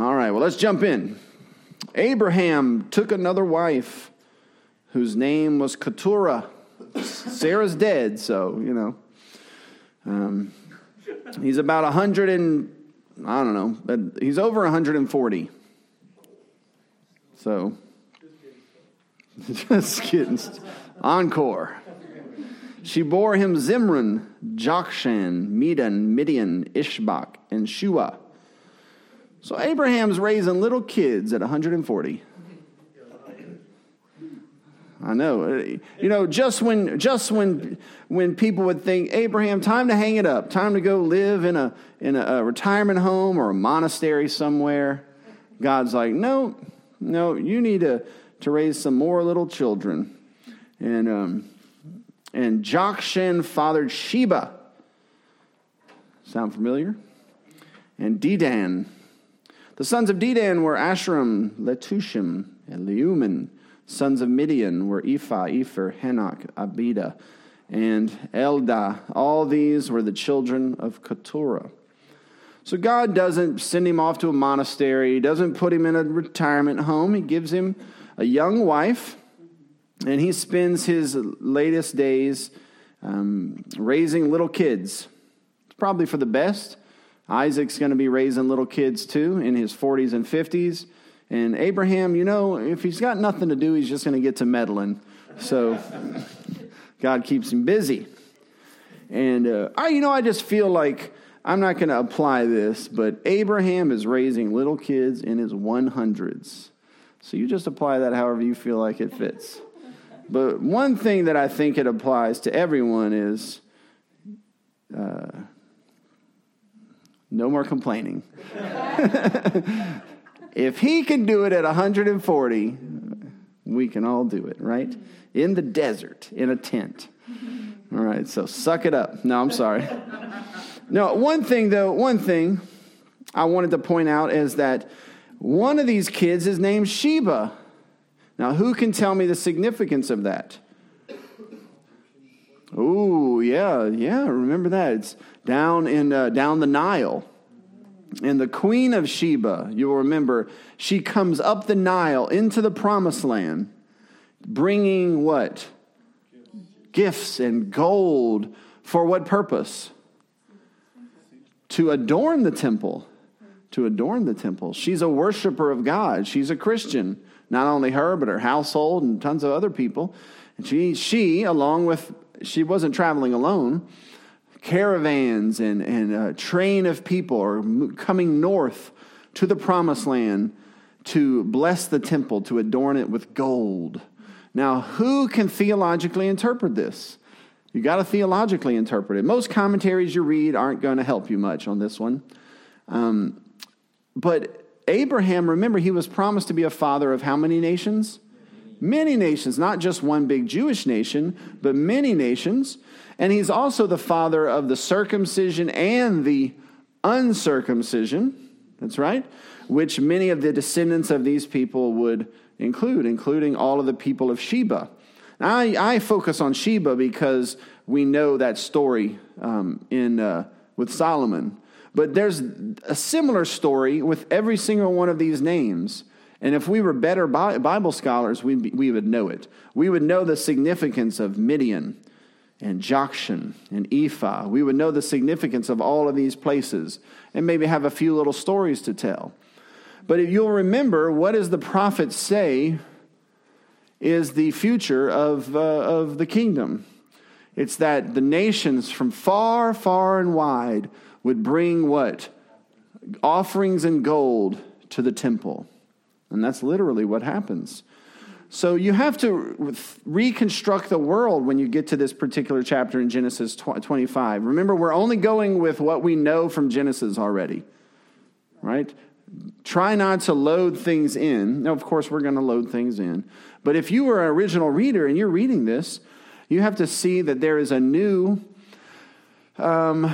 All right, well, let's jump in. Abraham took another wife whose name was Keturah. Sarah's dead, so, you know. Um, he's about 100 and, I don't know, but he's over 140. So, just kidding. Encore. She bore him Zimran, Jokshan, Medan, Midian, Ishbak, and Shua. So Abraham's raising little kids at 140. I know. You know, just when just when when people would think, Abraham, time to hang it up, time to go live in a in a, a retirement home or a monastery somewhere, God's like, no, no, you need to to raise some more little children. And um, and Jokshan fathered Sheba. Sound familiar? And Dedan. The sons of Dedan were Ashram, Letushim, and Leuman. Sons of Midian were Ephah, Epher, Henoch, Abida, and Eldah. All these were the children of Keturah. So God doesn't send him off to a monastery, He doesn't put him in a retirement home. He gives him a young wife and he spends his latest days um, raising little kids. It's probably for the best. Isaac's going to be raising little kids too in his 40s and 50s. And Abraham, you know, if he's got nothing to do, he's just going to get to meddling. So God keeps him busy. And uh, I, you know, I just feel like I'm not going to apply this, but Abraham is raising little kids in his 100s. So you just apply that however you feel like it fits. But one thing that I think it applies to everyone is uh, no more complaining. if he can do it at 140, we can all do it, right? In the desert, in a tent. All right, so suck it up. No, I'm sorry. No, one thing though, one thing I wanted to point out is that one of these kids is named Sheba. Now, who can tell me the significance of that? Oh, yeah, yeah, remember that. It's down in uh, down the Nile. And the queen of Sheba, you'll remember, she comes up the Nile into the promised land, bringing what? Gifts and gold. For what purpose? To adorn the temple. To adorn the temple. She's a worshiper of God. She's a Christian. Not only her, but her household and tons of other people. She, she along with, she wasn't traveling alone. Caravans and, and a train of people are coming north to the promised land to bless the temple, to adorn it with gold. Now, who can theologically interpret this? You got to theologically interpret it. Most commentaries you read aren't going to help you much on this one. Um, but Abraham, remember, he was promised to be a father of how many nations? Many nations, not just one big Jewish nation, but many nations. And he's also the father of the circumcision and the uncircumcision. That's right. Which many of the descendants of these people would include, including all of the people of Sheba. I, I focus on Sheba because we know that story um, in, uh, with Solomon. But there's a similar story with every single one of these names. And if we were better Bible scholars, we, we would know it. We would know the significance of Midian and Jokshan and Ephah. We would know the significance of all of these places and maybe have a few little stories to tell. But if you'll remember, what does the prophet say is the future of, uh, of the kingdom? It's that the nations from far, far and wide would bring what? Offerings and gold to the temple. And that's literally what happens. So you have to reconstruct the world when you get to this particular chapter in Genesis 25. Remember, we're only going with what we know from Genesis already, right? Try not to load things in. Now, of course, we're going to load things in. But if you were an original reader and you're reading this, you have to see that there is a new um,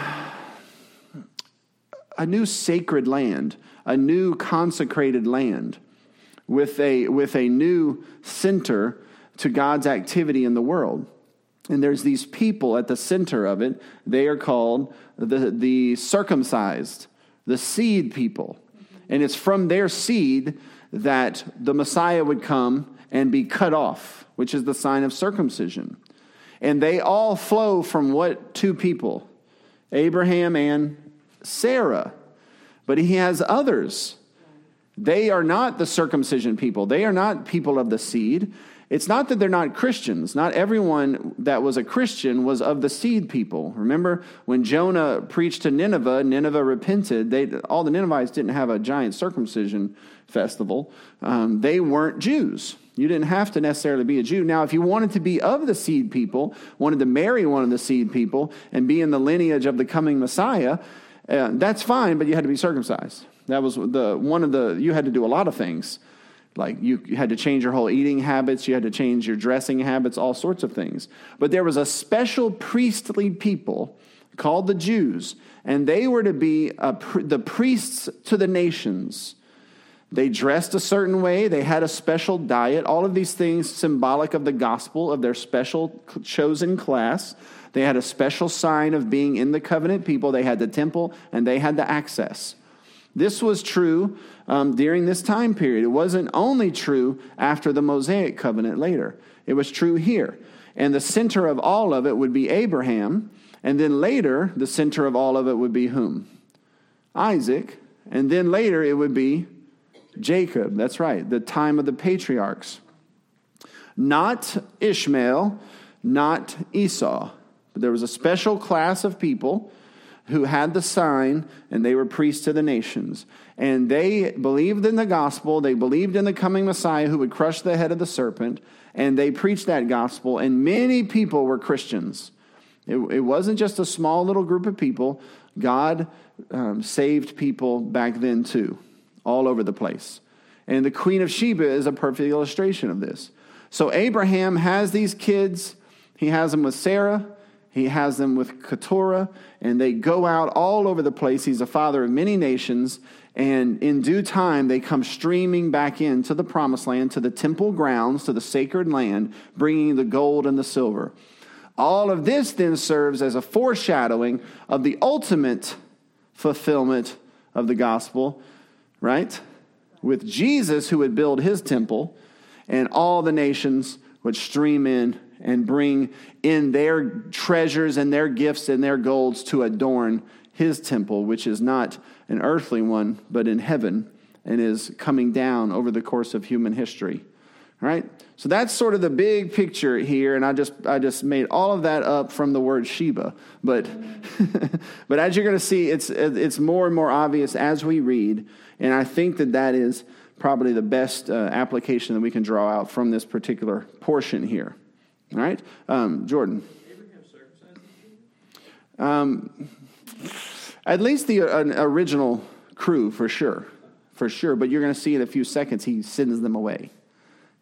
a new sacred land, a new consecrated land with a, with a new center to God's activity in the world. And there's these people at the center of it. They are called the, the circumcised, the seed people. And it's from their seed that the Messiah would come and be cut off, which is the sign of circumcision. And they all flow from what two people? Abraham and Sarah. But he has others. They are not the circumcision people. They are not people of the seed. It's not that they're not Christians. Not everyone that was a Christian was of the seed people. Remember when Jonah preached to Nineveh, Nineveh repented. They, all the Ninevites didn't have a giant circumcision festival. Um, they weren't Jews. You didn't have to necessarily be a Jew. Now, if you wanted to be of the seed people, wanted to marry one of the seed people, and be in the lineage of the coming Messiah, uh, that's fine, but you had to be circumcised. That was the one of the you had to do a lot of things. Like you, had to change your whole eating habits, you had to change your dressing habits, all sorts of things. But there was a special priestly people called the Jews, and they were to be a, the priests to the nations. They dressed a certain way, they had a special diet, all of these things symbolic of the gospel, of their special chosen class. They had a special sign of being in the covenant people. They had the temple and they had the access. This was true um, during this time period. It wasn't only true after the Mosaic covenant later, it was true here. And the center of all of it would be Abraham. And then later, the center of all of it would be whom? Isaac. And then later, it would be Jacob. That's right, the time of the patriarchs. Not Ishmael, not Esau. But there was a special class of people who had the sign, and they were priests to the nations. And they believed in the gospel, they believed in the coming Messiah who would crush the head of the serpent, and they preached that gospel, and many people were Christians. It, it wasn't just a small little group of people. God um, saved people back then too, all over the place. And the Queen of Sheba is a perfect illustration of this. So Abraham has these kids, he has them with Sarah. He has them with Keturah, and they go out all over the place. He's a father of many nations, and in due time, they come streaming back into the promised land, to the temple grounds, to the sacred land, bringing the gold and the silver. All of this then serves as a foreshadowing of the ultimate fulfillment of the gospel, right? With Jesus, who would build his temple, and all the nations would stream in and bring in their treasures and their gifts and their golds to adorn his temple, which is not an earthly one, but in heaven and is coming down over the course of human history. All right? So that's sort of the big picture here, and I just I just made all of that up from the word Sheba. But but as you're going to see, it's it's more and more obvious as we read, and I think that that is probably the best uh, application that we can draw out from this particular portion here. All right, um, Jordan. Um, at least the uh, original crew, for sure, for sure. But you're going to see in a few seconds, he sends them away.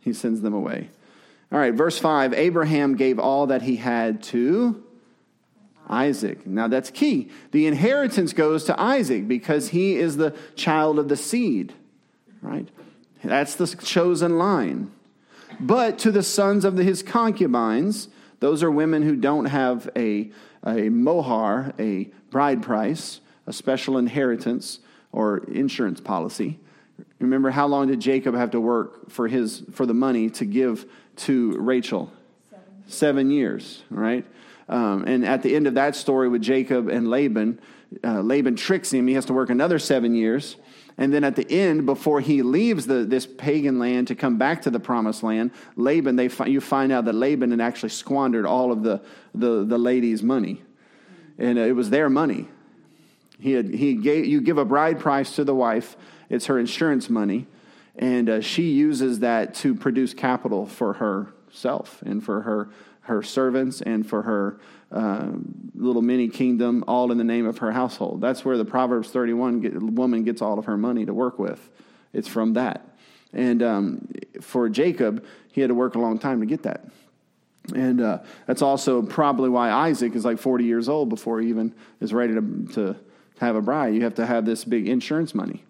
He sends them away. All right, verse five. Abraham gave all that he had to Isaac. Now that's key. The inheritance goes to Isaac because he is the child of the seed. Right. That's the chosen line. But to the sons of his concubines, those are women who don't have a, a mohar, a bride price, a special inheritance or insurance policy. Remember how long did Jacob have to work for his for the money to give to Rachel? Seven, Seven years, right? Um, and at the end of that story with Jacob and Laban, uh, Laban tricks him. He has to work another seven years. And then at the end, before he leaves the, this pagan land to come back to the promised land, Laban, they, you find out that Laban had actually squandered all of the, the, the lady's money. And it was their money. He had, he gave, you give a bride price to the wife, it's her insurance money. And uh, she uses that to produce capital for herself and for her, her servants and for her uh, little mini kingdom, all in the name of her household. That's where the Proverbs 31 get, woman gets all of her money to work with. It's from that. And um, for Jacob, he had to work a long time to get that. And uh, that's also probably why Isaac is like 40 years old before he even is ready to, to have a bride. You have to have this big insurance money.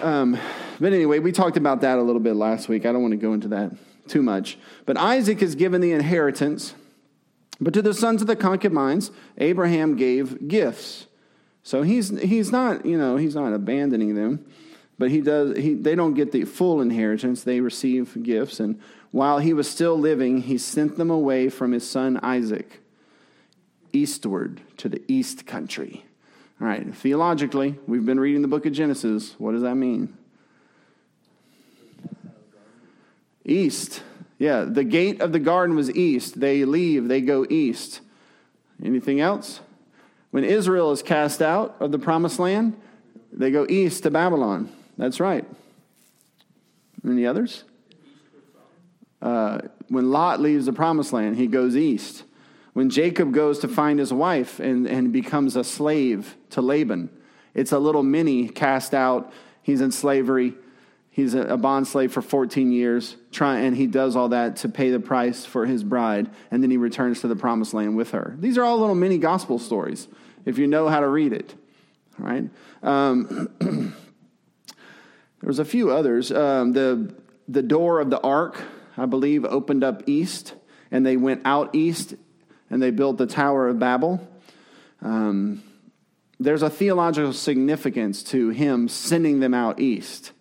Um, but anyway, we talked about that a little bit last week. I don't want to go into that too much. But Isaac is given the inheritance but to the sons of the concubines, Abraham gave gifts. So he's, he's not, you know, he's not abandoning them. But he does, he, they don't get the full inheritance. They receive gifts. And while he was still living, he sent them away from his son Isaac eastward to the east country. All right, theologically, we've been reading the book of Genesis. What does that mean? East. Yeah, the gate of the garden was east. They leave, they go east. Anything else? When Israel is cast out of the promised land, they go east to Babylon. That's right. Any others? Uh, when Lot leaves the promised land, he goes east. When Jacob goes to find his wife and, and becomes a slave to Laban, it's a little mini cast out. He's in slavery. He's a bond slave for 14 years, try, and he does all that to pay the price for his bride, and then he returns to the promised land with her. These are all little mini gospel stories, if you know how to read it. All right? Um, there was a few others. Um, the, the door of the ark, I believe, opened up east, and they went out east, and they built the Tower of Babel. Um, there's a theological significance to him sending them out east.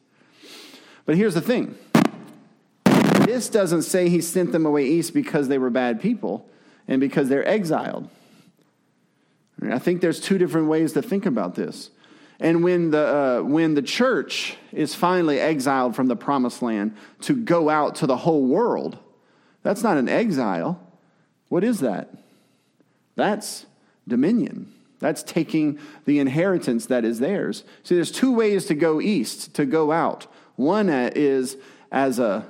But here's the thing this doesn't say he sent them away east because they were bad people and because they're exiled. I think there's two different ways to think about this. And when the, uh, when the church is finally exiled from the promised land to go out to the whole world, that's not an exile. What is that? That's dominion. That's taking the inheritance that is theirs. See, there's two ways to go east, to go out. One uh, is as a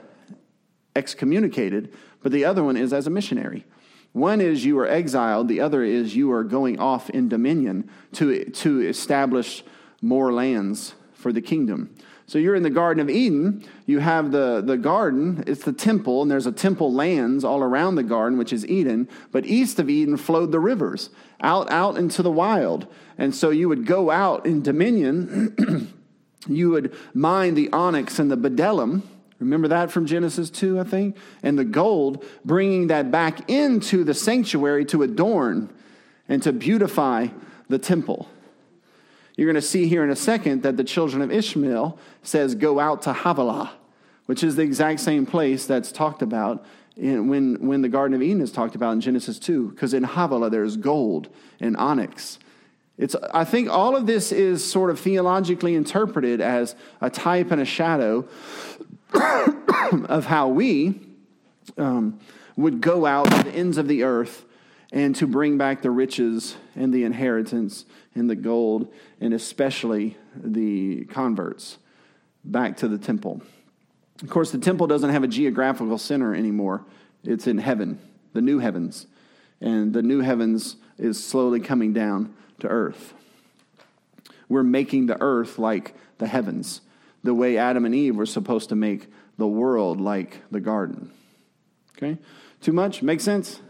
excommunicated, but the other one is as a missionary. One is you are exiled, the other is you are going off in dominion to, to establish more lands for the kingdom. So you're in the Garden of Eden. You have the, the garden, it's the temple, and there's a temple lands all around the garden, which is Eden. But east of Eden flowed the rivers out, out into the wild. And so you would go out in dominion you would mine the onyx and the bdellium. Remember that from Genesis 2, I think? And the gold, bringing that back into the sanctuary to adorn and to beautify the temple. You're going to see here in a second that the children of Ishmael says, Go out to Havilah, which is the exact same place that's talked about in, when, when the Garden of Eden is talked about in Genesis 2, because in Havilah there's gold and onyx it's, I think all of this is sort of theologically interpreted as a type and a shadow of how we um, would go out to the ends of the earth and to bring back the riches and the inheritance and the gold, and especially the converts back to the temple. Of course, the temple doesn't have a geographical center anymore, it's in heaven, the new heavens. And the new heavens is slowly coming down to earth. We're making the earth like the heavens, the way Adam and Eve were supposed to make the world like the garden. Okay? Too much? Make sense?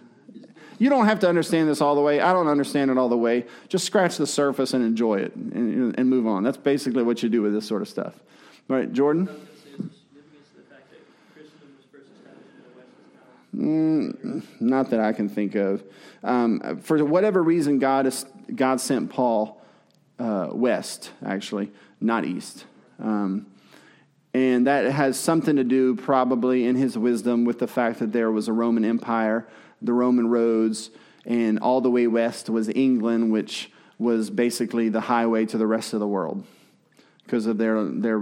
You don't have to understand this all the way. I don't understand it all the way. Just scratch the surface and enjoy it and, and move on. That's basically what you do with this sort of stuff. All right, Jordan? Mm, not that I can think of. Um, for whatever reason, God, is, God sent Paul uh, west, actually, not east. Um, and that has something to do, probably, in his wisdom, with the fact that there was a Roman Empire, the Roman roads, and all the way west was England, which was basically the highway to the rest of the world because of their, their,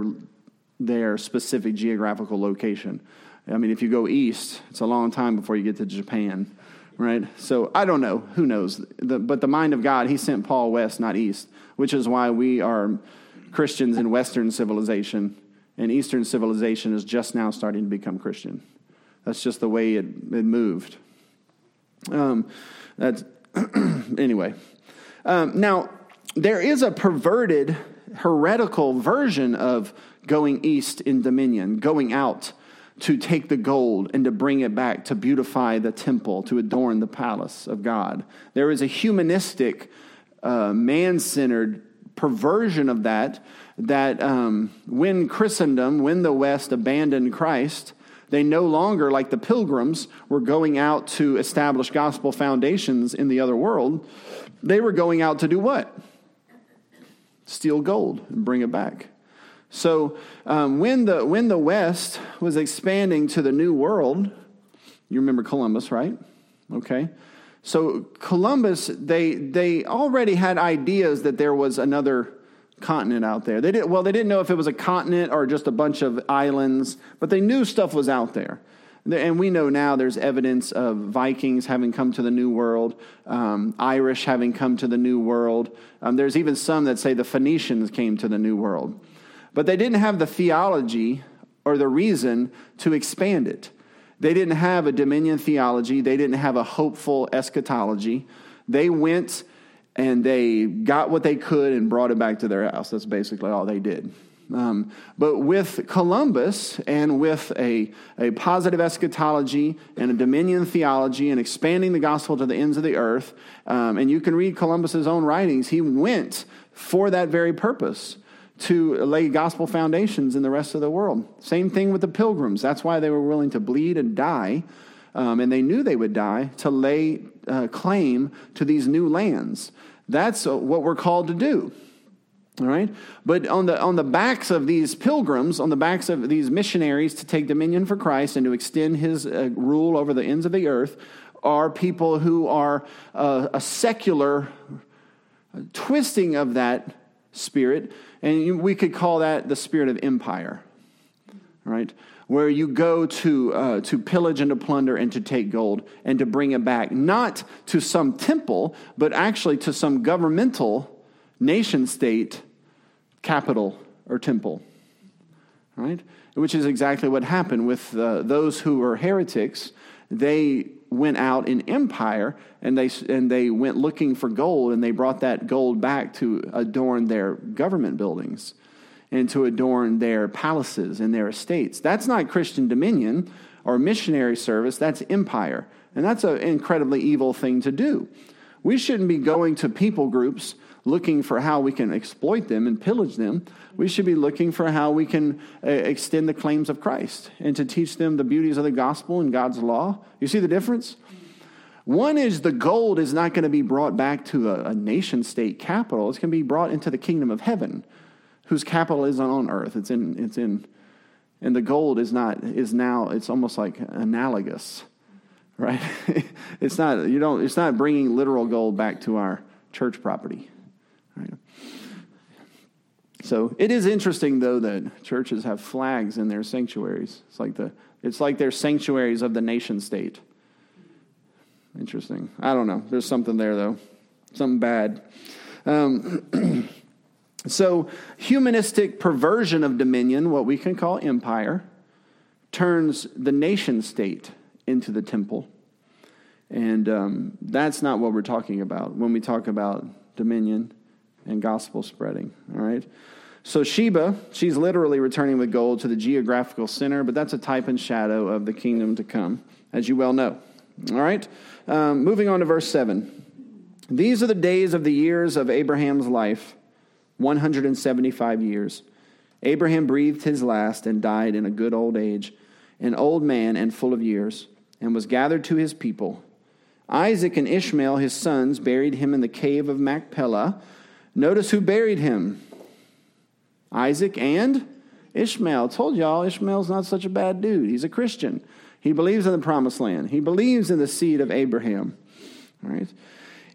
their specific geographical location. I mean, if you go east, it's a long time before you get to Japan, right? So I don't know. Who knows? The, but the mind of God, He sent Paul west, not east, which is why we are Christians in Western civilization, and Eastern civilization is just now starting to become Christian. That's just the way it, it moved. Um, that's anyway. Um, now, there is a perverted, heretical version of going east in dominion, going out to take the gold and to bring it back to beautify the temple, to adorn the palace of God. There is a humanistic, uh, man centered perversion of that, that um, when Christendom, when the West abandoned Christ, they no longer, like the pilgrims, were going out to establish gospel foundations in the other world. They were going out to do what? Steal gold and bring it back. So um, when, the, when the West was expanding to the New World, you remember Columbus, right? Okay. So Columbus, they, they already had ideas that there was another continent out there. They did, well, they didn't know if it was a continent or just a bunch of islands, but they knew stuff was out there. And we know now there's evidence of Vikings having come to the New World, um, Irish having come to the New World. Um, there's even some that say the Phoenicians came to the New World. But they didn't have the theology or the reason to expand it. They didn't have a dominion theology, they didn't have a hopeful eschatology. They went and they got what they could and brought it back to their house. That's basically all they did. Um, but with Columbus and with a, a positive eschatology and a dominion theology and expanding the gospel to the ends of the earth, um, and you can read Columbus's own writings, he went for that very purpose to lay gospel foundations in the rest of the world. Same thing with the pilgrims. That's why they were willing to bleed and die, um, and they knew they would die to lay uh, claim to these new lands. That's what we're called to do. All right? But on the, on the backs of these pilgrims, on the backs of these missionaries to take dominion for Christ and to extend his uh, rule over the ends of the earth, are people who are uh, a secular twisting of that spirit. And we could call that the spirit of empire, right? Where you go to, uh, to pillage and to plunder and to take gold and to bring it back, not to some temple, but actually to some governmental nation state capital or temple, right? Which is exactly what happened with uh, those who were heretics. They went out in empire and they, and they went looking for gold and they brought that gold back to adorn their government buildings and to adorn their palaces and their estates. That's not Christian dominion or missionary service, that's empire. And that's an incredibly evil thing to do. We shouldn't be going to people groups looking for how we can exploit them and pillage them. We should be looking for how we can uh, extend the claims of Christ and to teach them the beauties of the gospel and God's law. You see the difference? One is the gold is not going to be brought back to a, a nation state capital. It's going to be brought into the kingdom of heaven, whose capital isn't on earth. It's in, it's in, and the gold is not, is now, it's almost like analogous, right? it's not, you don't, it's not bringing literal gold back to our church property. Right? So it is interesting, though, that churches have flags in their sanctuaries. It's like, the, it's like they're sanctuaries of the nation state. Interesting. I don't know. There's something there, though. Something bad. Um, so, humanistic perversion of dominion, what we can call empire, turns the nation state into the temple. And um, that's not what we're talking about when we talk about dominion and gospel spreading. All right. So Sheba, she's literally returning with gold to the geographical center, but that's a type and shadow of the kingdom to come, as you well know. All right. Um, moving on to verse 7. These are the days of the years of Abraham's life 175 years. Abraham breathed his last and died in a good old age, an old man and full of years, and was gathered to his people. Isaac and Ishmael, his sons, buried him in the cave of Machpelah Notice who buried him Isaac and Ishmael. Told y'all, Ishmael's not such a bad dude. He's a Christian. He believes in the promised land, he believes in the seed of Abraham. All right.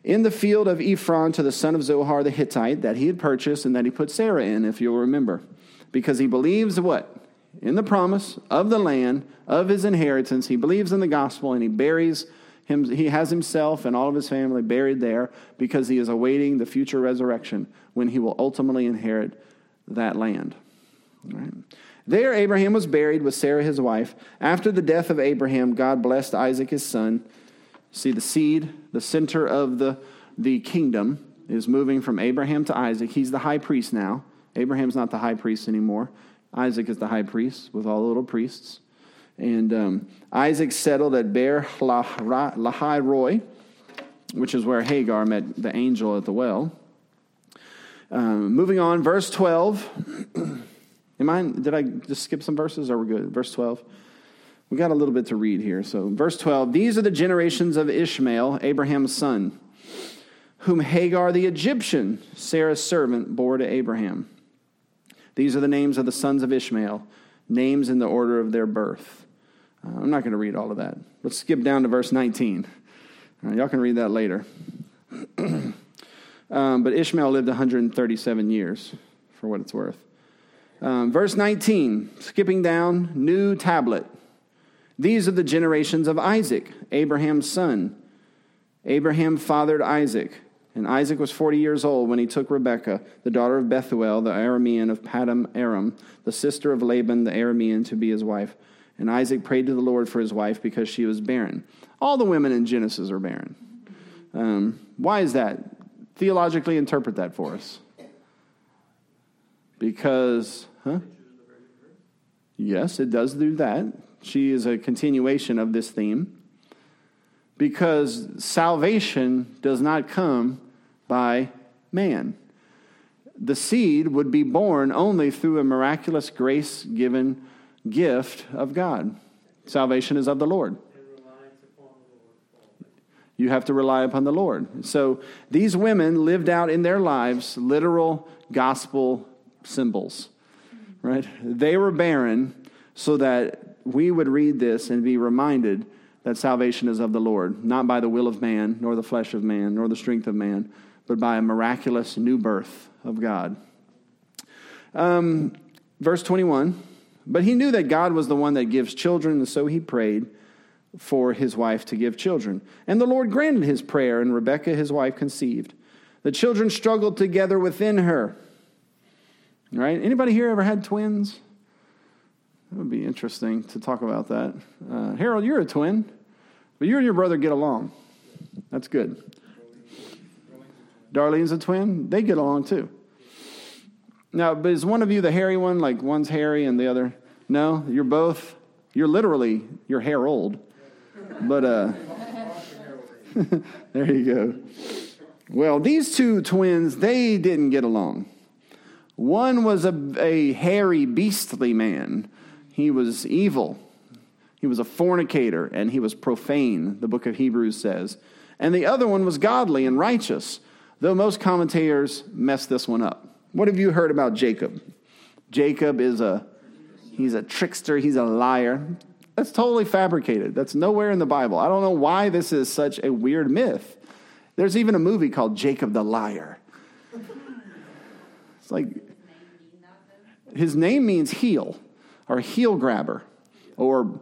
In the field of Ephron to the son of Zohar the Hittite that he had purchased and that he put Sarah in, if you'll remember. Because he believes what? In the promise of the land, of his inheritance. He believes in the gospel and he buries him, he has himself and all of his family buried there because he is awaiting the future resurrection when he will ultimately inherit that land. Right. There, Abraham was buried with Sarah, his wife. After the death of Abraham, God blessed Isaac, his son. See, the seed, the center of the, the kingdom, is moving from Abraham to Isaac. He's the high priest now. Abraham's not the high priest anymore. Isaac is the high priest with all the little priests. And um, Isaac settled at Beer Lahai Roi, which is where Hagar met the angel at the well. Um, moving on, verse 12. Am I, did I just skip some verses? Or we're good? Verse 12. We got a little bit to read here. So, verse 12 These are the generations of Ishmael, Abraham's son, whom Hagar the Egyptian, Sarah's servant, bore to Abraham. These are the names of the sons of Ishmael, names in the order of their birth. Uh, I'm not going to read all of that. Let's skip down to verse 19. Uh, y'all can read that later. um, but Ishmael lived 137 years, for what it's worth. Um, verse 19, skipping down, new tablet. These are the generations of Isaac, Abraham's son. Abraham fathered Isaac, and Isaac was 40 years old when he took Rebekah, the daughter of Bethuel, the Aramean of Paddan Aram, the sister of Laban the Aramean, to be his wife. And Isaac prayed to the Lord for his wife because she was barren. All the women in Genesis are barren. Um, why is that? Theologically, interpret that for us. Because, huh? Yes, it does do that. She is a continuation of this theme. Because salvation does not come by man. The seed would be born only through a miraculous grace given gift of God. Salvation is of the Lord. You have to rely upon the Lord. So these women lived out in their lives literal gospel symbols, right? They were barren so that we would read this and be reminded that salvation is of the Lord, not by the will of man, nor the flesh of man, nor the strength of man, but by a miraculous new birth of God. Um, verse 21 But he knew that God was the one that gives children, and so he prayed for his wife to give children. And the Lord granted his prayer, and Rebekah, his wife, conceived. The children struggled together within her. Right? Anybody here ever had twins? It would be interesting to talk about that. Uh, Harold, you're a twin, but you and your brother get along. That's good. Darlene's a twin. They get along too. Now, but is one of you the hairy one? Like one's hairy and the other? No, you're both. You're literally your hair old. But uh, there you go. Well, these two twins, they didn't get along. One was a, a hairy, beastly man. He was evil. He was a fornicator and he was profane, the book of Hebrews says. And the other one was godly and righteous, though most commentators mess this one up. What have you heard about Jacob? Jacob is a he's a trickster, he's a liar. That's totally fabricated. That's nowhere in the Bible. I don't know why this is such a weird myth. There's even a movie called Jacob the Liar. It's like his name means heel or heel grabber or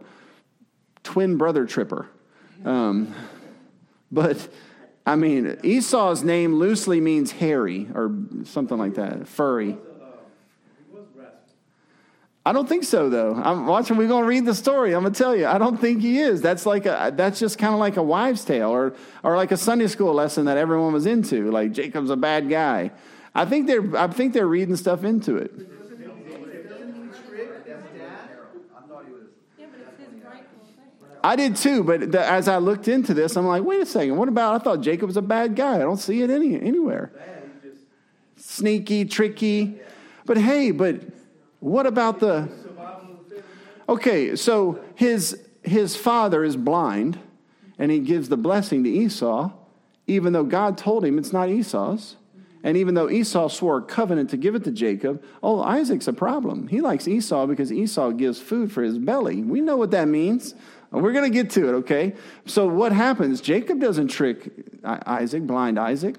twin brother tripper. Um, but I mean, Esau's name loosely means hairy or something like that, furry. I don't think so, though. I'm watching. We're gonna read the story. I'm gonna tell you. I don't think he is. That's like a. That's just kind of like a wives' tale, or or like a Sunday school lesson that everyone was into. Like Jacob's a bad guy. I think they're. I think they're reading stuff into it. I did too, but the, as I looked into this, I'm like, wait a second. What about? I thought Jacob was a bad guy. I don't see it any anywhere. Sneaky, tricky. But hey, but what about the Okay, so his his father is blind and he gives the blessing to Esau even though God told him it's not Esau's. And even though Esau swore a covenant to give it to Jacob, oh, Isaac's a problem. He likes Esau because Esau gives food for his belly. We know what that means. We're going to get to it, okay? So what happens? Jacob doesn't trick Isaac, blind Isaac.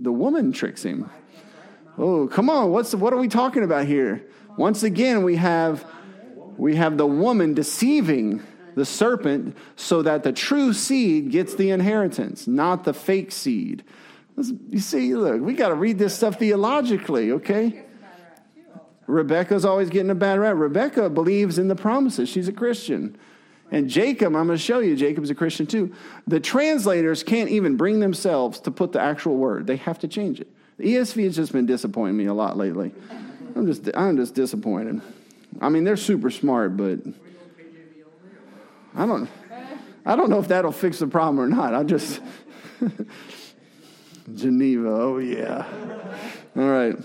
The woman tricks him. Oh, come on. What's what are we talking about here? Once again, we have, we have the woman deceiving the serpent so that the true seed gets the inheritance, not the fake seed. You see, look, we got to read this stuff theologically, okay? Rebecca's always getting a bad rap. Rebecca believes in the promises. She's a Christian. And Jacob, I'm going to show you, Jacob's a Christian too. The translators can't even bring themselves to put the actual word, they have to change it. The ESV has just been disappointing me a lot lately. I'm just, I'm just disappointed. I mean, they're super smart, but I don't, I don't know if that'll fix the problem or not. I just, Geneva, oh yeah. All right.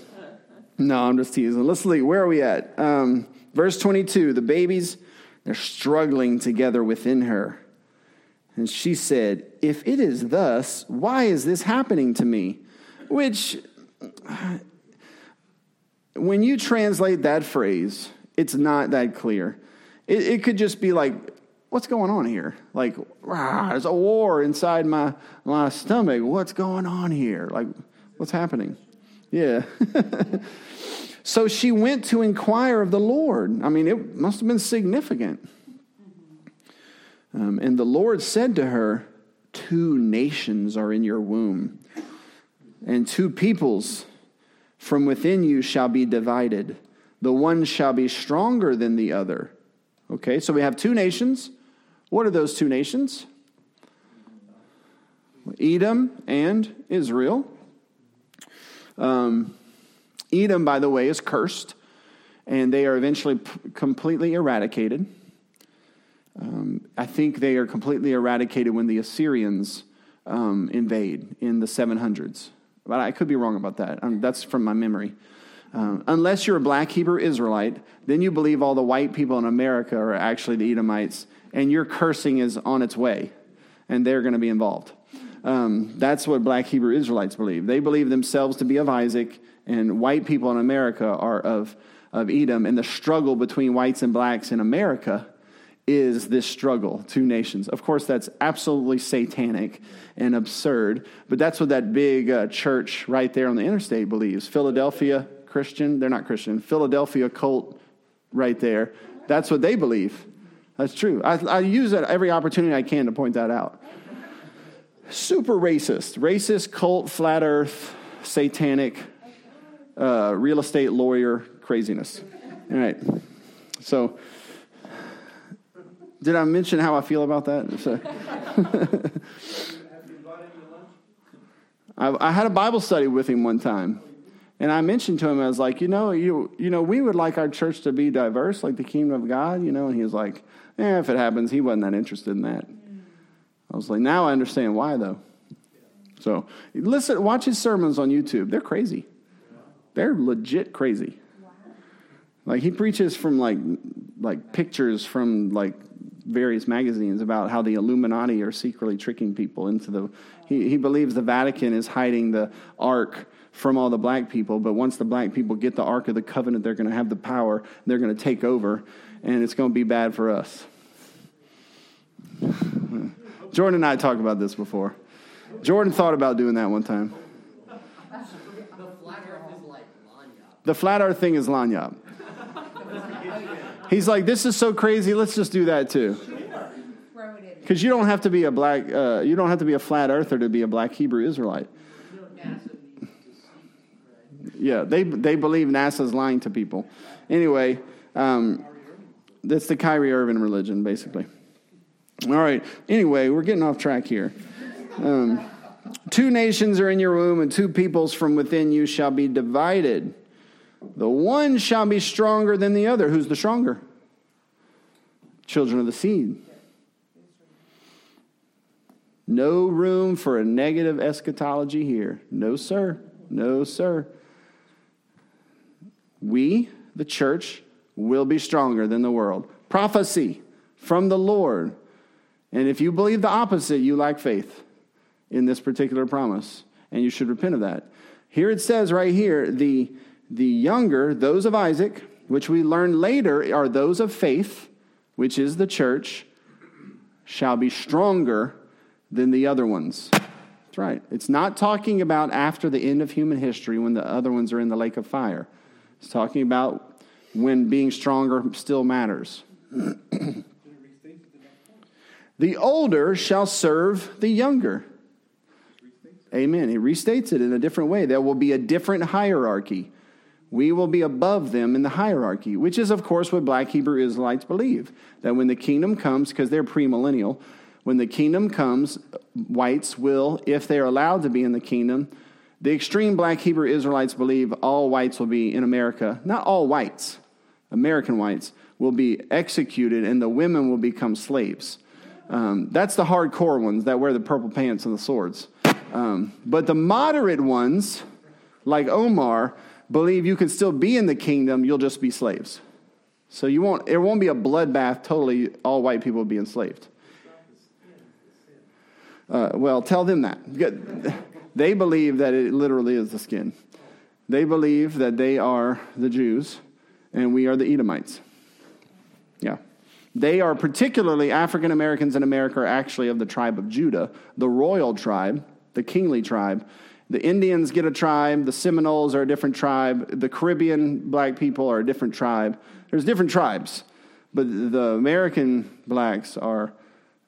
No, I'm just teasing. Let's see, where are we at? Um, verse 22 the babies, they're struggling together within her. And she said, If it is thus, why is this happening to me? Which when you translate that phrase, it's not that clear. It, it could just be like, what's going on here? Like, rah, there's a war inside my, my stomach. What's going on here? Like, what's happening? Yeah. so she went to inquire of the Lord. I mean, it must have been significant. Um, and the Lord said to her, Two nations are in your womb, and two peoples from within you shall be divided. The one shall be stronger than the other. Okay, so we have two nations. What are those two nations? Edom and Israel. Um, Edom, by the way, is cursed, and they are eventually p- completely eradicated. Um, I think they are completely eradicated when the Assyrians um, invade in the 700s. But I could be wrong about that. Um, that's from my memory. Um, unless you're a black Hebrew Israelite, then you believe all the white people in America are actually the Edomites, and your cursing is on its way, and they're going to be involved. Um, that's what black Hebrew Israelites believe. They believe themselves to be of Isaac, and white people in America are of, of Edom, and the struggle between whites and blacks in America is this struggle, two nations. Of course, that's absolutely satanic and absurd, but that's what that big uh, church right there on the interstate believes. Philadelphia Christian, they're not Christian, Philadelphia cult right there. That's what they believe. That's true. I, I use that every opportunity I can to point that out. Super racist, racist cult, flat earth, satanic, uh, real estate lawyer craziness. All right. So, did I mention how I feel about that? I, I, had a Bible study with him one time, and I mentioned to him, I was like, you know, you, you know, we would like our church to be diverse, like the kingdom of God, you know, and he was like, eh, if it happens, he wasn't that interested in that. I was like, now I understand why, though. So listen, watch his sermons on YouTube. They're crazy. They're legit crazy. Like he preaches from like like pictures from like various magazines about how the Illuminati are secretly tricking people into the. He, he believes the Vatican is hiding the Ark from all the black people, but once the black people get the Ark of the Covenant, they're going to have the power, they're going to take over, and it's going to be bad for us. Jordan and I talked about this before. Jordan thought about doing that one time. The flat earth thing is lagniappe. He's like, this is so crazy. Let's just do that too. Because you don't have to be a black, uh, you don't have to be a flat earther to be a black Hebrew Israelite. Yeah, they they believe NASA's lying to people. Anyway, um, that's the Kyrie Irving religion, basically. All right. Anyway, we're getting off track here. Um, two nations are in your womb, and two peoples from within you shall be divided. The one shall be stronger than the other. Who's the stronger? Children of the seed. No room for a negative eschatology here. No, sir. No, sir. We, the church, will be stronger than the world. Prophecy from the Lord. And if you believe the opposite, you lack faith in this particular promise, and you should repent of that. Here it says right here the the younger, those of Isaac, which we learn later are those of faith, which is the church, shall be stronger than the other ones. That's right. It's not talking about after the end of human history when the other ones are in the lake of fire. It's talking about when being stronger still matters. the older shall serve the younger. Amen. He restates it in a different way. There will be a different hierarchy we will be above them in the hierarchy, which is, of course, what black Hebrew Israelites believe. That when the kingdom comes, because they're premillennial, when the kingdom comes, whites will, if they're allowed to be in the kingdom, the extreme black Hebrew Israelites believe all whites will be in America, not all whites, American whites, will be executed and the women will become slaves. Um, that's the hardcore ones that wear the purple pants and the swords. Um, but the moderate ones, like Omar, believe you can still be in the kingdom, you'll just be slaves. So you won't, it won't be a bloodbath, totally, all white people will be enslaved. Uh, well, tell them that. They believe that it literally is the skin. They believe that they are the Jews and we are the Edomites. Yeah. They are particularly African Americans in America are actually of the tribe of Judah, the royal tribe, the kingly tribe. The Indians get a tribe, the Seminoles are a different tribe, the Caribbean black people are a different tribe. There's different tribes, but the American blacks are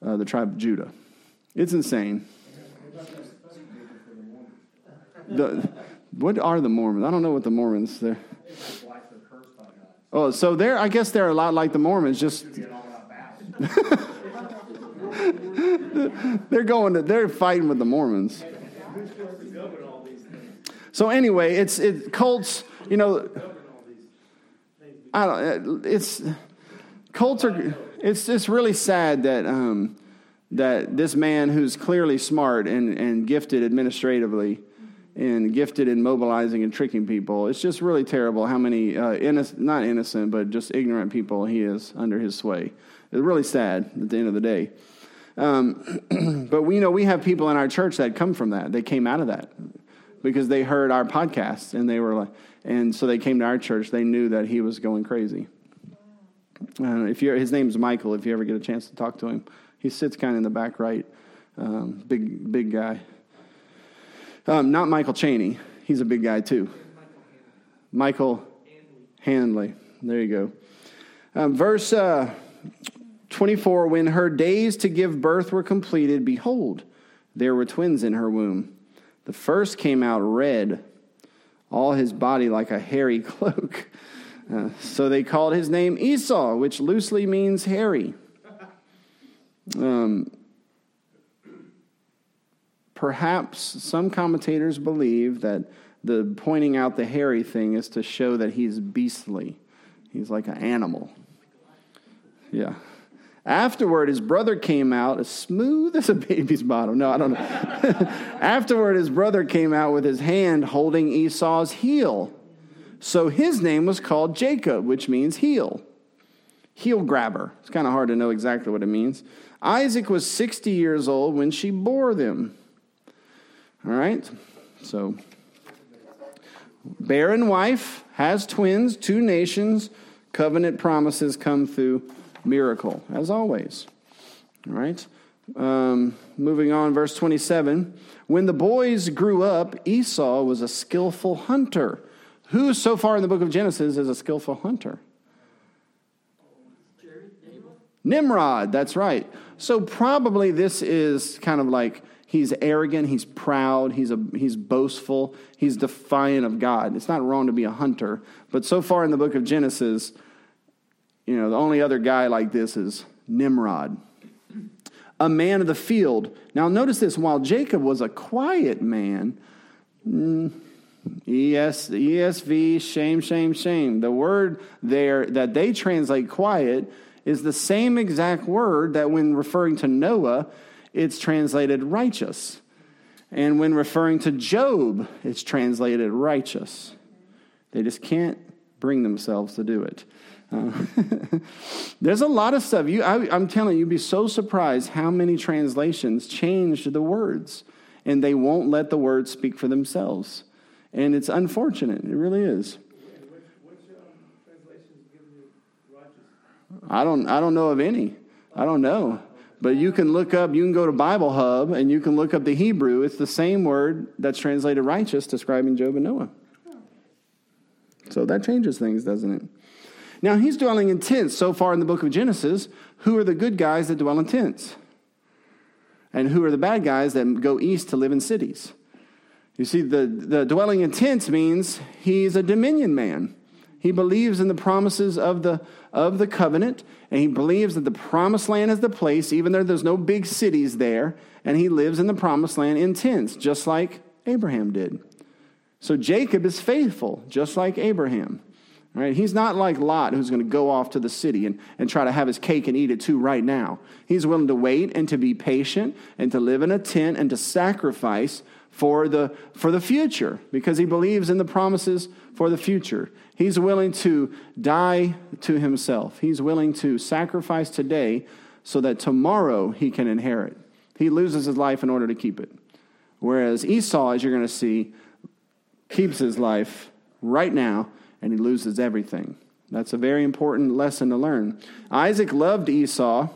uh, the tribe of Judah. It's insane. The, what are the Mormons? I don't know what the Mormons. They're, oh, so they're. I guess they're a lot like the Mormons. Just they're going. To, they're fighting with the Mormons. So anyway, it's it cults. You know, I don't. It's cults are. It's it's really sad that um, that this man who's clearly smart and and gifted administratively and gifted in mobilizing and tricking people. It's just really terrible how many uh, not innocent, but just ignorant people he is under his sway. It's really sad at the end of the day. Um, but we know we have people in our church that come from that. They came out of that because they heard our podcast and they were like, and so they came to our church. They knew that he was going crazy. Uh, if you his name's Michael. If you ever get a chance to talk to him, he sits kind of in the back right. Um, big big guy. Um, not Michael Cheney. He's a big guy too. Michael Handley. There you go. Um, verse uh, 24 When her days to give birth were completed, behold, there were twins in her womb. The first came out red, all his body like a hairy cloak. Uh, so they called his name Esau, which loosely means hairy. Um, Perhaps some commentators believe that the pointing out the hairy thing is to show that he's beastly. He's like an animal. Yeah. Afterward, his brother came out as smooth as a baby's bottom. No, I don't know. Afterward, his brother came out with his hand holding Esau's heel. So his name was called Jacob, which means heel. Heel grabber. It's kind of hard to know exactly what it means. Isaac was 60 years old when she bore them. All right? So, barren wife has twins, two nations, covenant promises come through miracle, as always. All right? Um, moving on, verse 27. When the boys grew up, Esau was a skillful hunter. Who, so far in the book of Genesis, is a skillful hunter? Nimrod, that's right. So, probably this is kind of like He's arrogant, he's proud, he's, a, he's boastful, he's defiant of God. It's not wrong to be a hunter, but so far in the book of Genesis, you know, the only other guy like this is Nimrod, a man of the field. Now, notice this while Jacob was a quiet man, mm, ES, ESV, shame, shame, shame. The word there that they translate quiet is the same exact word that when referring to Noah it's translated righteous. And when referring to Job, it's translated righteous. They just can't bring themselves to do it. Uh, there's a lot of stuff. You, I, I'm telling you, you'd be so surprised how many translations change the words, and they won't let the words speak for themselves. And it's unfortunate. It really is. I don't. I don't know of any. I don't know. But you can look up, you can go to Bible Hub and you can look up the Hebrew. It's the same word that's translated righteous, describing Job and Noah. So that changes things, doesn't it? Now he's dwelling in tents so far in the book of Genesis. Who are the good guys that dwell in tents? And who are the bad guys that go east to live in cities? You see, the, the dwelling in tents means he's a dominion man. He believes in the promises of the, of the covenant, and he believes that the promised land is the place, even though there's no big cities there, and he lives in the promised land in tents, just like Abraham did. So Jacob is faithful, just like Abraham. Right? He's not like Lot, who's going to go off to the city and, and try to have his cake and eat it too right now. He's willing to wait and to be patient and to live in a tent and to sacrifice for the, for the future because he believes in the promises for the future. He's willing to die to himself, he's willing to sacrifice today so that tomorrow he can inherit. He loses his life in order to keep it. Whereas Esau, as you're going to see, keeps his life right now, and he loses everything. That's a very important lesson to learn. Isaac loved Esau.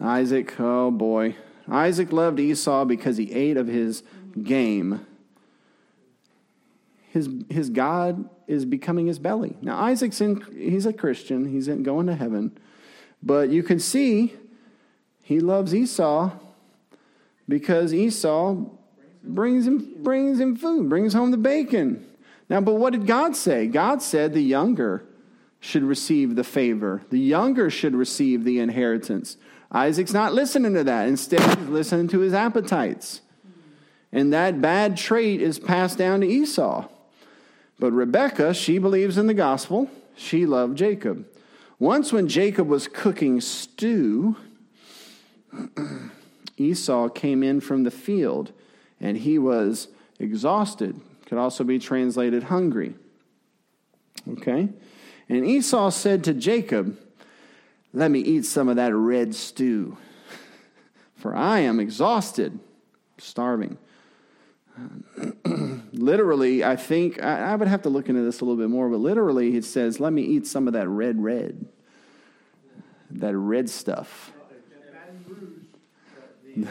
Isaac, oh boy. Isaac loved Esau because he ate of his game. His, his God is becoming his belly. Now, Isaac's in, he's a Christian, he's in, going to heaven. But you can see he loves Esau because Esau brings him, brings him food, brings home the bacon. Now, but what did God say? God said the younger should receive the favor, the younger should receive the inheritance. Isaac's not listening to that. Instead, he's listening to his appetites. And that bad trait is passed down to Esau. But Rebekah, she believes in the gospel. She loved Jacob. Once, when Jacob was cooking stew, Esau came in from the field and he was exhausted. Could also be translated hungry. Okay? And Esau said to Jacob, Let me eat some of that red stew, for I am exhausted, starving. literally, I think, I, I, would have to look into this a little bit more, but literally it says, Let me eat some of that red, red. That red stuff.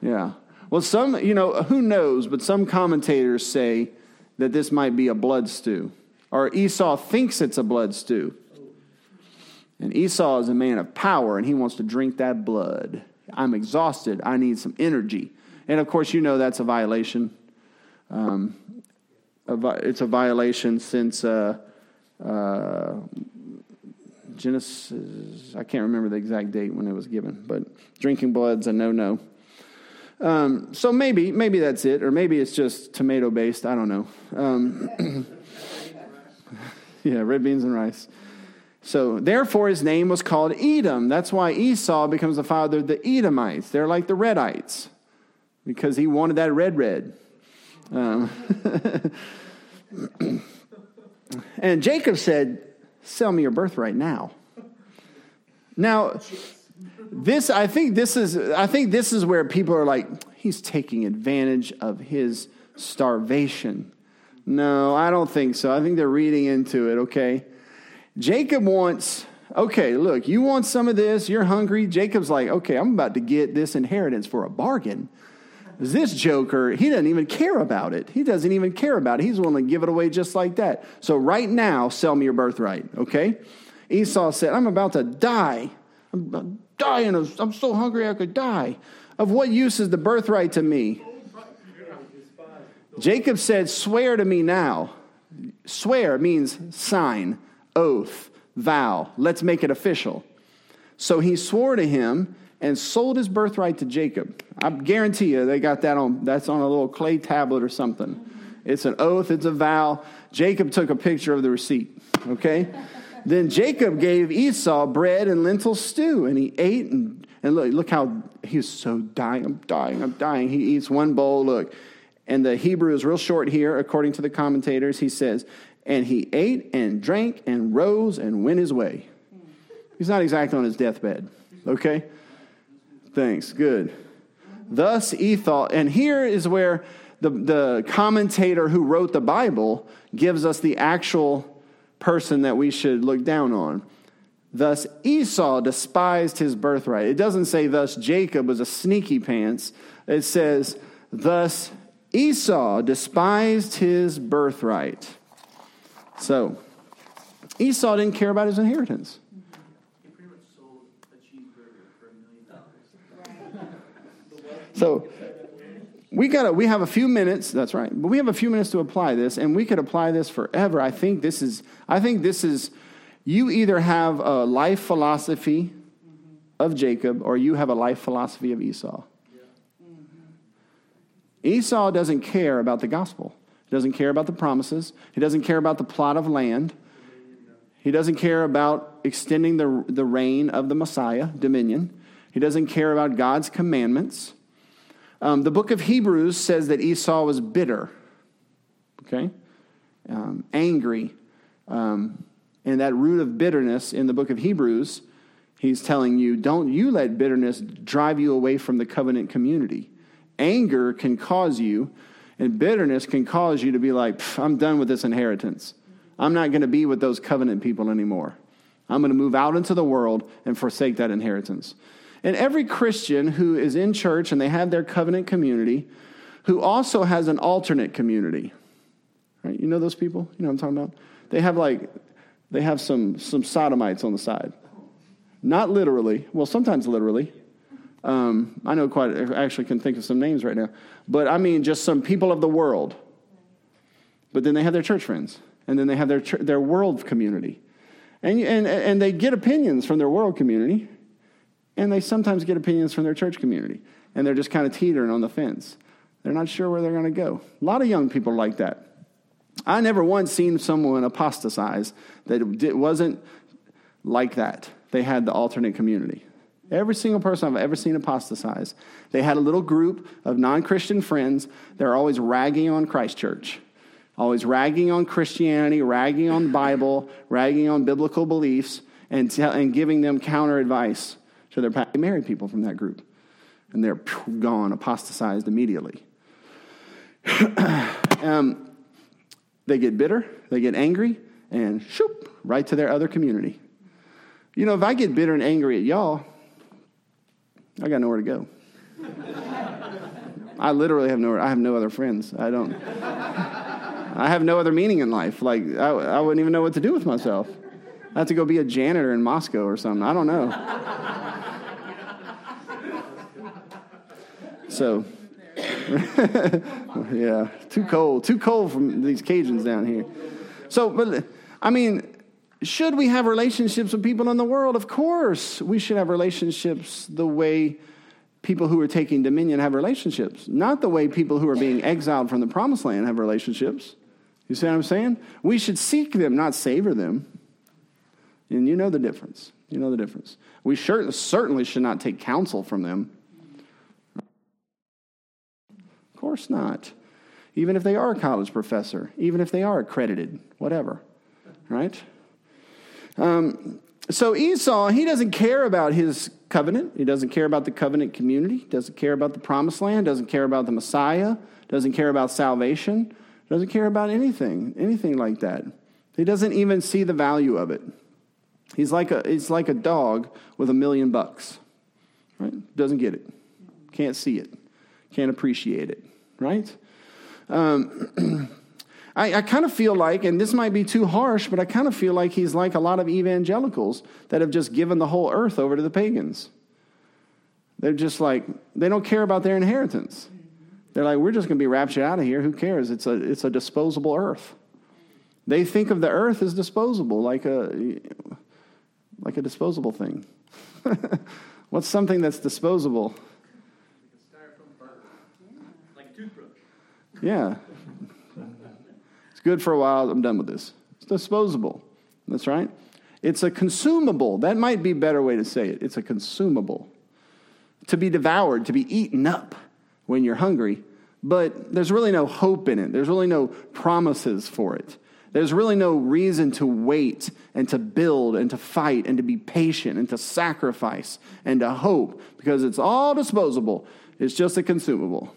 yeah. Well, some, you know, who knows, but some commentators say that this might be a blood stew, or Esau thinks it's a blood stew. And Esau is a man of power, and he wants to drink that blood. I'm exhausted. I need some energy. And of course, you know that's a violation. Um, it's a violation since uh, uh, Genesis, I can't remember the exact date when it was given, but drinking blood's a no no. Um, so maybe, maybe that's it, or maybe it's just tomato based. I don't know. Um, yeah, red beans and rice. So therefore, his name was called Edom. That's why Esau becomes the father of the Edomites. They're like the Redites because he wanted that red red. Um, and Jacob said, "Sell me your birthright now." Now, this I think this is I think this is where people are like he's taking advantage of his starvation. No, I don't think so. I think they're reading into it, okay? Jacob wants okay, look, you want some of this, you're hungry. Jacob's like, okay, I'm about to get this inheritance for a bargain. This joker, he doesn't even care about it. He doesn't even care about it. He's willing to give it away just like that. So, right now, sell me your birthright, okay? Esau said, I'm about to die. I'm dying. Of, I'm so hungry I could die. Of what use is the birthright to me? Jacob said, Swear to me now. Swear means sign, oath, vow. Let's make it official. So he swore to him and sold his birthright to Jacob. I guarantee you they got that on that's on a little clay tablet or something. It's an oath, it's a vow. Jacob took a picture of the receipt, okay? Then Jacob gave Esau bread and lentil stew, and he ate. And, and look, look how he's so dying. I'm dying. I'm dying. He eats one bowl. Look. And the Hebrew is real short here, according to the commentators. He says, And he ate and drank and rose and went his way. He's not exactly on his deathbed. Okay? Thanks. Good. Thus Ethel, and here is where the, the commentator who wrote the Bible gives us the actual person that we should look down on. Thus Esau despised his birthright. It doesn't say, thus Jacob was a sneaky pants. It says, thus Esau despised his birthright. So, Esau didn't care about his inheritance. So, we got a we have a few minutes that's right but we have a few minutes to apply this and we could apply this forever. I think this is i think this is you either have a life philosophy of jacob or you have a life philosophy of esau. Esau doesn't care about the gospel doesn't care about the promises he doesn't care about the plot of land he doesn't care about extending the, the reign of the messiah dominion he doesn't care about god's commandments um, the book of Hebrews says that Esau was bitter, okay, um, angry. Um, and that root of bitterness in the book of Hebrews, he's telling you, don't you let bitterness drive you away from the covenant community. Anger can cause you, and bitterness can cause you to be like, I'm done with this inheritance. I'm not going to be with those covenant people anymore. I'm going to move out into the world and forsake that inheritance. And every Christian who is in church and they have their covenant community, who also has an alternate community, right? You know those people? You know what I'm talking about? They have like, they have some, some sodomites on the side. Not literally, well, sometimes literally. Um, I know quite, I actually can think of some names right now. But I mean, just some people of the world. But then they have their church friends, and then they have their, their world community. And, and, and they get opinions from their world community, and they sometimes get opinions from their church community. And they're just kind of teetering on the fence. They're not sure where they're going to go. A lot of young people are like that. I never once seen someone apostatize that wasn't like that. They had the alternate community. Every single person I've ever seen apostatize, they had a little group of non Christian friends. They're always ragging on Christ Church always ragging on Christianity, ragging on the Bible, ragging on biblical beliefs, and, and giving them counter advice to their married people from that group. And they're gone, apostatized immediately. um, they get bitter, they get angry, and shoop, right to their other community. You know, if I get bitter and angry at y'all, I got nowhere to go. I literally have no, I have no other friends. I don't. I have no other meaning in life. Like, I, I wouldn't even know what to do with myself. I have to go be a janitor in Moscow or something. I don't know. So, yeah, too cold. Too cold from these Cajuns down here. So, but, I mean, should we have relationships with people in the world? Of course, we should have relationships the way people who are taking dominion have relationships, not the way people who are being exiled from the promised land have relationships. You see what I'm saying? We should seek them, not savor them. And you know the difference. You know the difference. We sure, certainly should not take counsel from them. Of course not. Even if they are a college professor, even if they are accredited, whatever. Right? Um, so Esau, he doesn't care about his covenant. He doesn't care about the covenant community. He Doesn't care about the promised land. Doesn't care about the Messiah. Doesn't care about salvation. Doesn't care about anything, anything like that. He doesn't even see the value of it. He's like a, he's like a dog with a million bucks, right? Doesn't get it, can't see it, can't appreciate it, right? Um, I, I kind of feel like, and this might be too harsh, but I kind of feel like he's like a lot of evangelicals that have just given the whole earth over to the pagans. They're just like, they don't care about their inheritance. They're like, we're just going to be raptured out of here. Who cares? It's a, it's a disposable earth. They think of the earth as disposable, like a, like a disposable thing. What's something that's disposable? Like a toothbrush. Yeah. Good for a while. I'm done with this. It's disposable. That's right. It's a consumable. That might be a better way to say it. It's a consumable. To be devoured, to be eaten up when you're hungry, but there's really no hope in it. There's really no promises for it. There's really no reason to wait and to build and to fight and to be patient and to sacrifice and to hope because it's all disposable. It's just a consumable.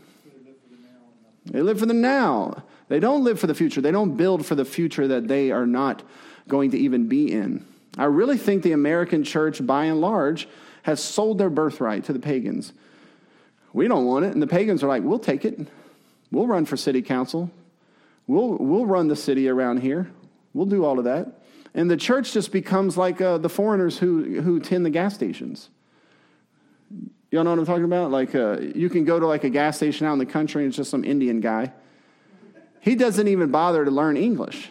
They live for the now. They don't live for the future. They don't build for the future that they are not going to even be in. I really think the American church, by and large, has sold their birthright to the pagans we don't want it. And the pagans are like, we'll take it. We'll run for city council. We'll, we'll run the city around here. We'll do all of that. And the church just becomes like uh, the foreigners who, who tend the gas stations. Y'all know what I'm talking about? Like, uh, you can go to like a gas station out in the country and it's just some Indian guy. He doesn't even bother to learn English.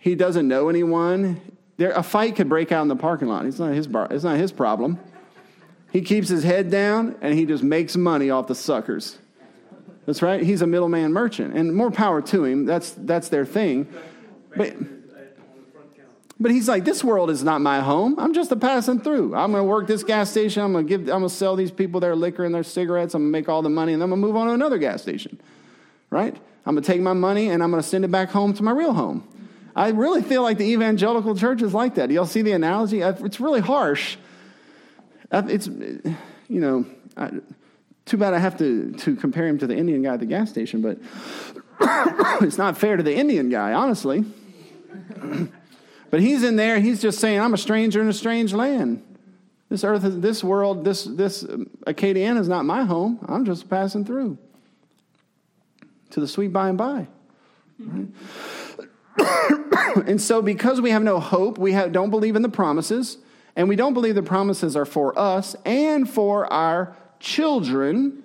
He doesn't know anyone. There, a fight could break out in the parking lot. It's not his, it's not his problem. He keeps his head down and he just makes money off the suckers. That's right. He's a middleman merchant, and more power to him. That's that's their thing. But but he's like, this world is not my home. I'm just a passing through. I'm going to work this gas station. I'm going to give. I'm going to sell these people their liquor and their cigarettes. I'm going to make all the money, and I'm going to move on to another gas station. Right? I'm going to take my money and I'm going to send it back home to my real home. I really feel like the evangelical church is like that. Y'all see the analogy? It's really harsh it's, you know, Too bad I have to, to compare him to the Indian guy at the gas station, but it's not fair to the Indian guy, honestly. but he's in there, he's just saying, I'm a stranger in a strange land. This earth, this world, this, this um, Acadiana is not my home. I'm just passing through to the sweet by and by. Right? and so, because we have no hope, we have, don't believe in the promises, and we don't believe the promises are for us and for our children,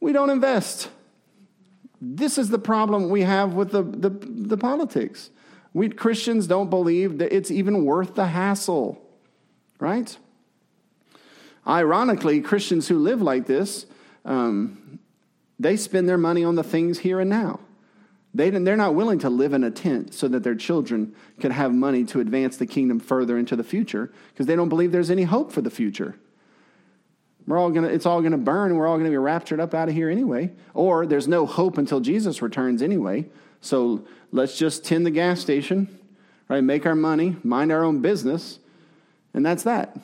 we don't invest. This is the problem we have with the, the, the politics. We Christians don't believe that it's even worth the hassle, right? Ironically, Christians who live like this, um, they spend their money on the things here and now. They, they're not willing to live in a tent so that their children can have money to advance the kingdom further into the future because they don't believe there's any hope for the future. We're all gonna, it's all going to burn and we're all going to be raptured up out of here anyway. Or there's no hope until Jesus returns anyway. So let's just tend the gas station, right? Make our money, mind our own business, and that's that.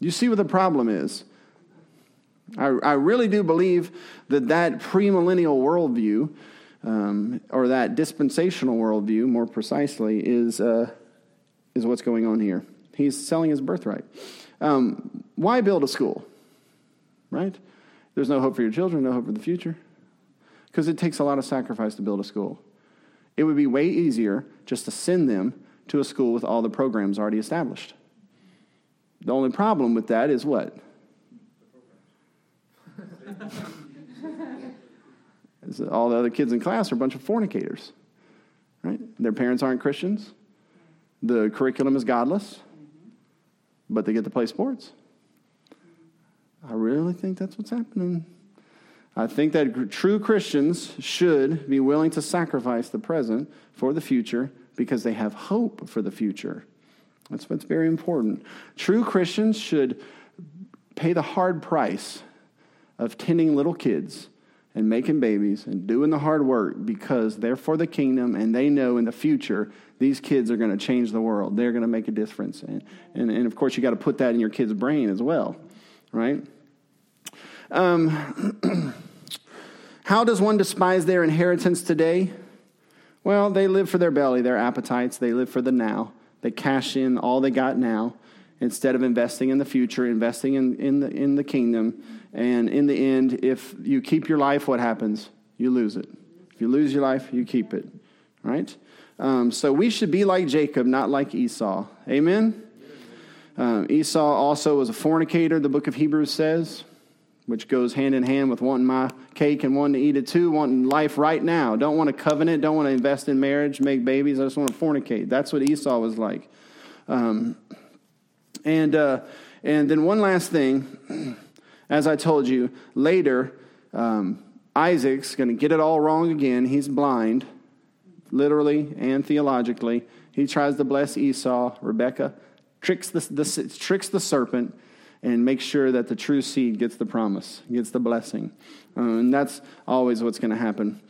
You see what the problem is. I, I really do believe that that premillennial worldview, um, or that dispensational worldview, more precisely, is, uh, is what's going on here. He's selling his birthright. Um, why build a school? Right? There's no hope for your children, no hope for the future. Because it takes a lot of sacrifice to build a school. It would be way easier just to send them to a school with all the programs already established. The only problem with that is what? Is uh, all the other kids in class are a bunch of fornicators, right? Their parents aren't Christians. The curriculum is godless, but they get to play sports. I really think that's what's happening. I think that true Christians should be willing to sacrifice the present for the future because they have hope for the future. That's what's very important. True Christians should pay the hard price of tending little kids and making babies and doing the hard work because they're for the kingdom and they know in the future these kids are going to change the world. They're going to make a difference. And, and, and of course, you got to put that in your kid's brain as well, right? Um, how does one despise their inheritance today? Well, they live for their belly, their appetites, they live for the now. They cash in all they got now instead of investing in the future, investing in, in, the, in the kingdom. And in the end, if you keep your life, what happens? You lose it. If you lose your life, you keep it. Right? Um, so we should be like Jacob, not like Esau. Amen? Um, Esau also was a fornicator, the book of Hebrews says which goes hand in hand with wanting my cake and wanting to eat it too, wanting life right now. Don't want to covenant, don't want to invest in marriage, make babies. I just want to fornicate. That's what Esau was like. Um, and, uh, and then one last thing, as I told you, later, um, Isaac's going to get it all wrong again. He's blind, literally and theologically. He tries to bless Esau. Rebecca tricks the, the, tricks the serpent and make sure that the true seed gets the promise, gets the blessing. Um, and that's always what's going to happen.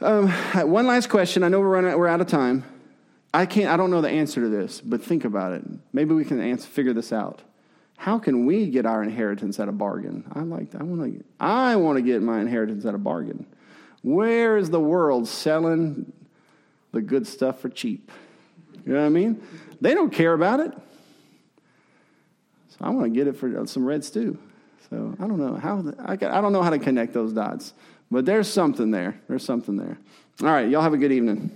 Um, one last question. I know we're, running, we're out of time. I can't. I don't know the answer to this, but think about it. Maybe we can answer, figure this out. How can we get our inheritance at a bargain? I like. I want to. I want to get my inheritance at a bargain. Where is the world selling the good stuff for cheap? You know what I mean? They don't care about it. So I want to get it for uh, some red stew. So I don't know how I, I don't know how to connect those dots, but there's something there. There's something there. All right, y'all have a good evening.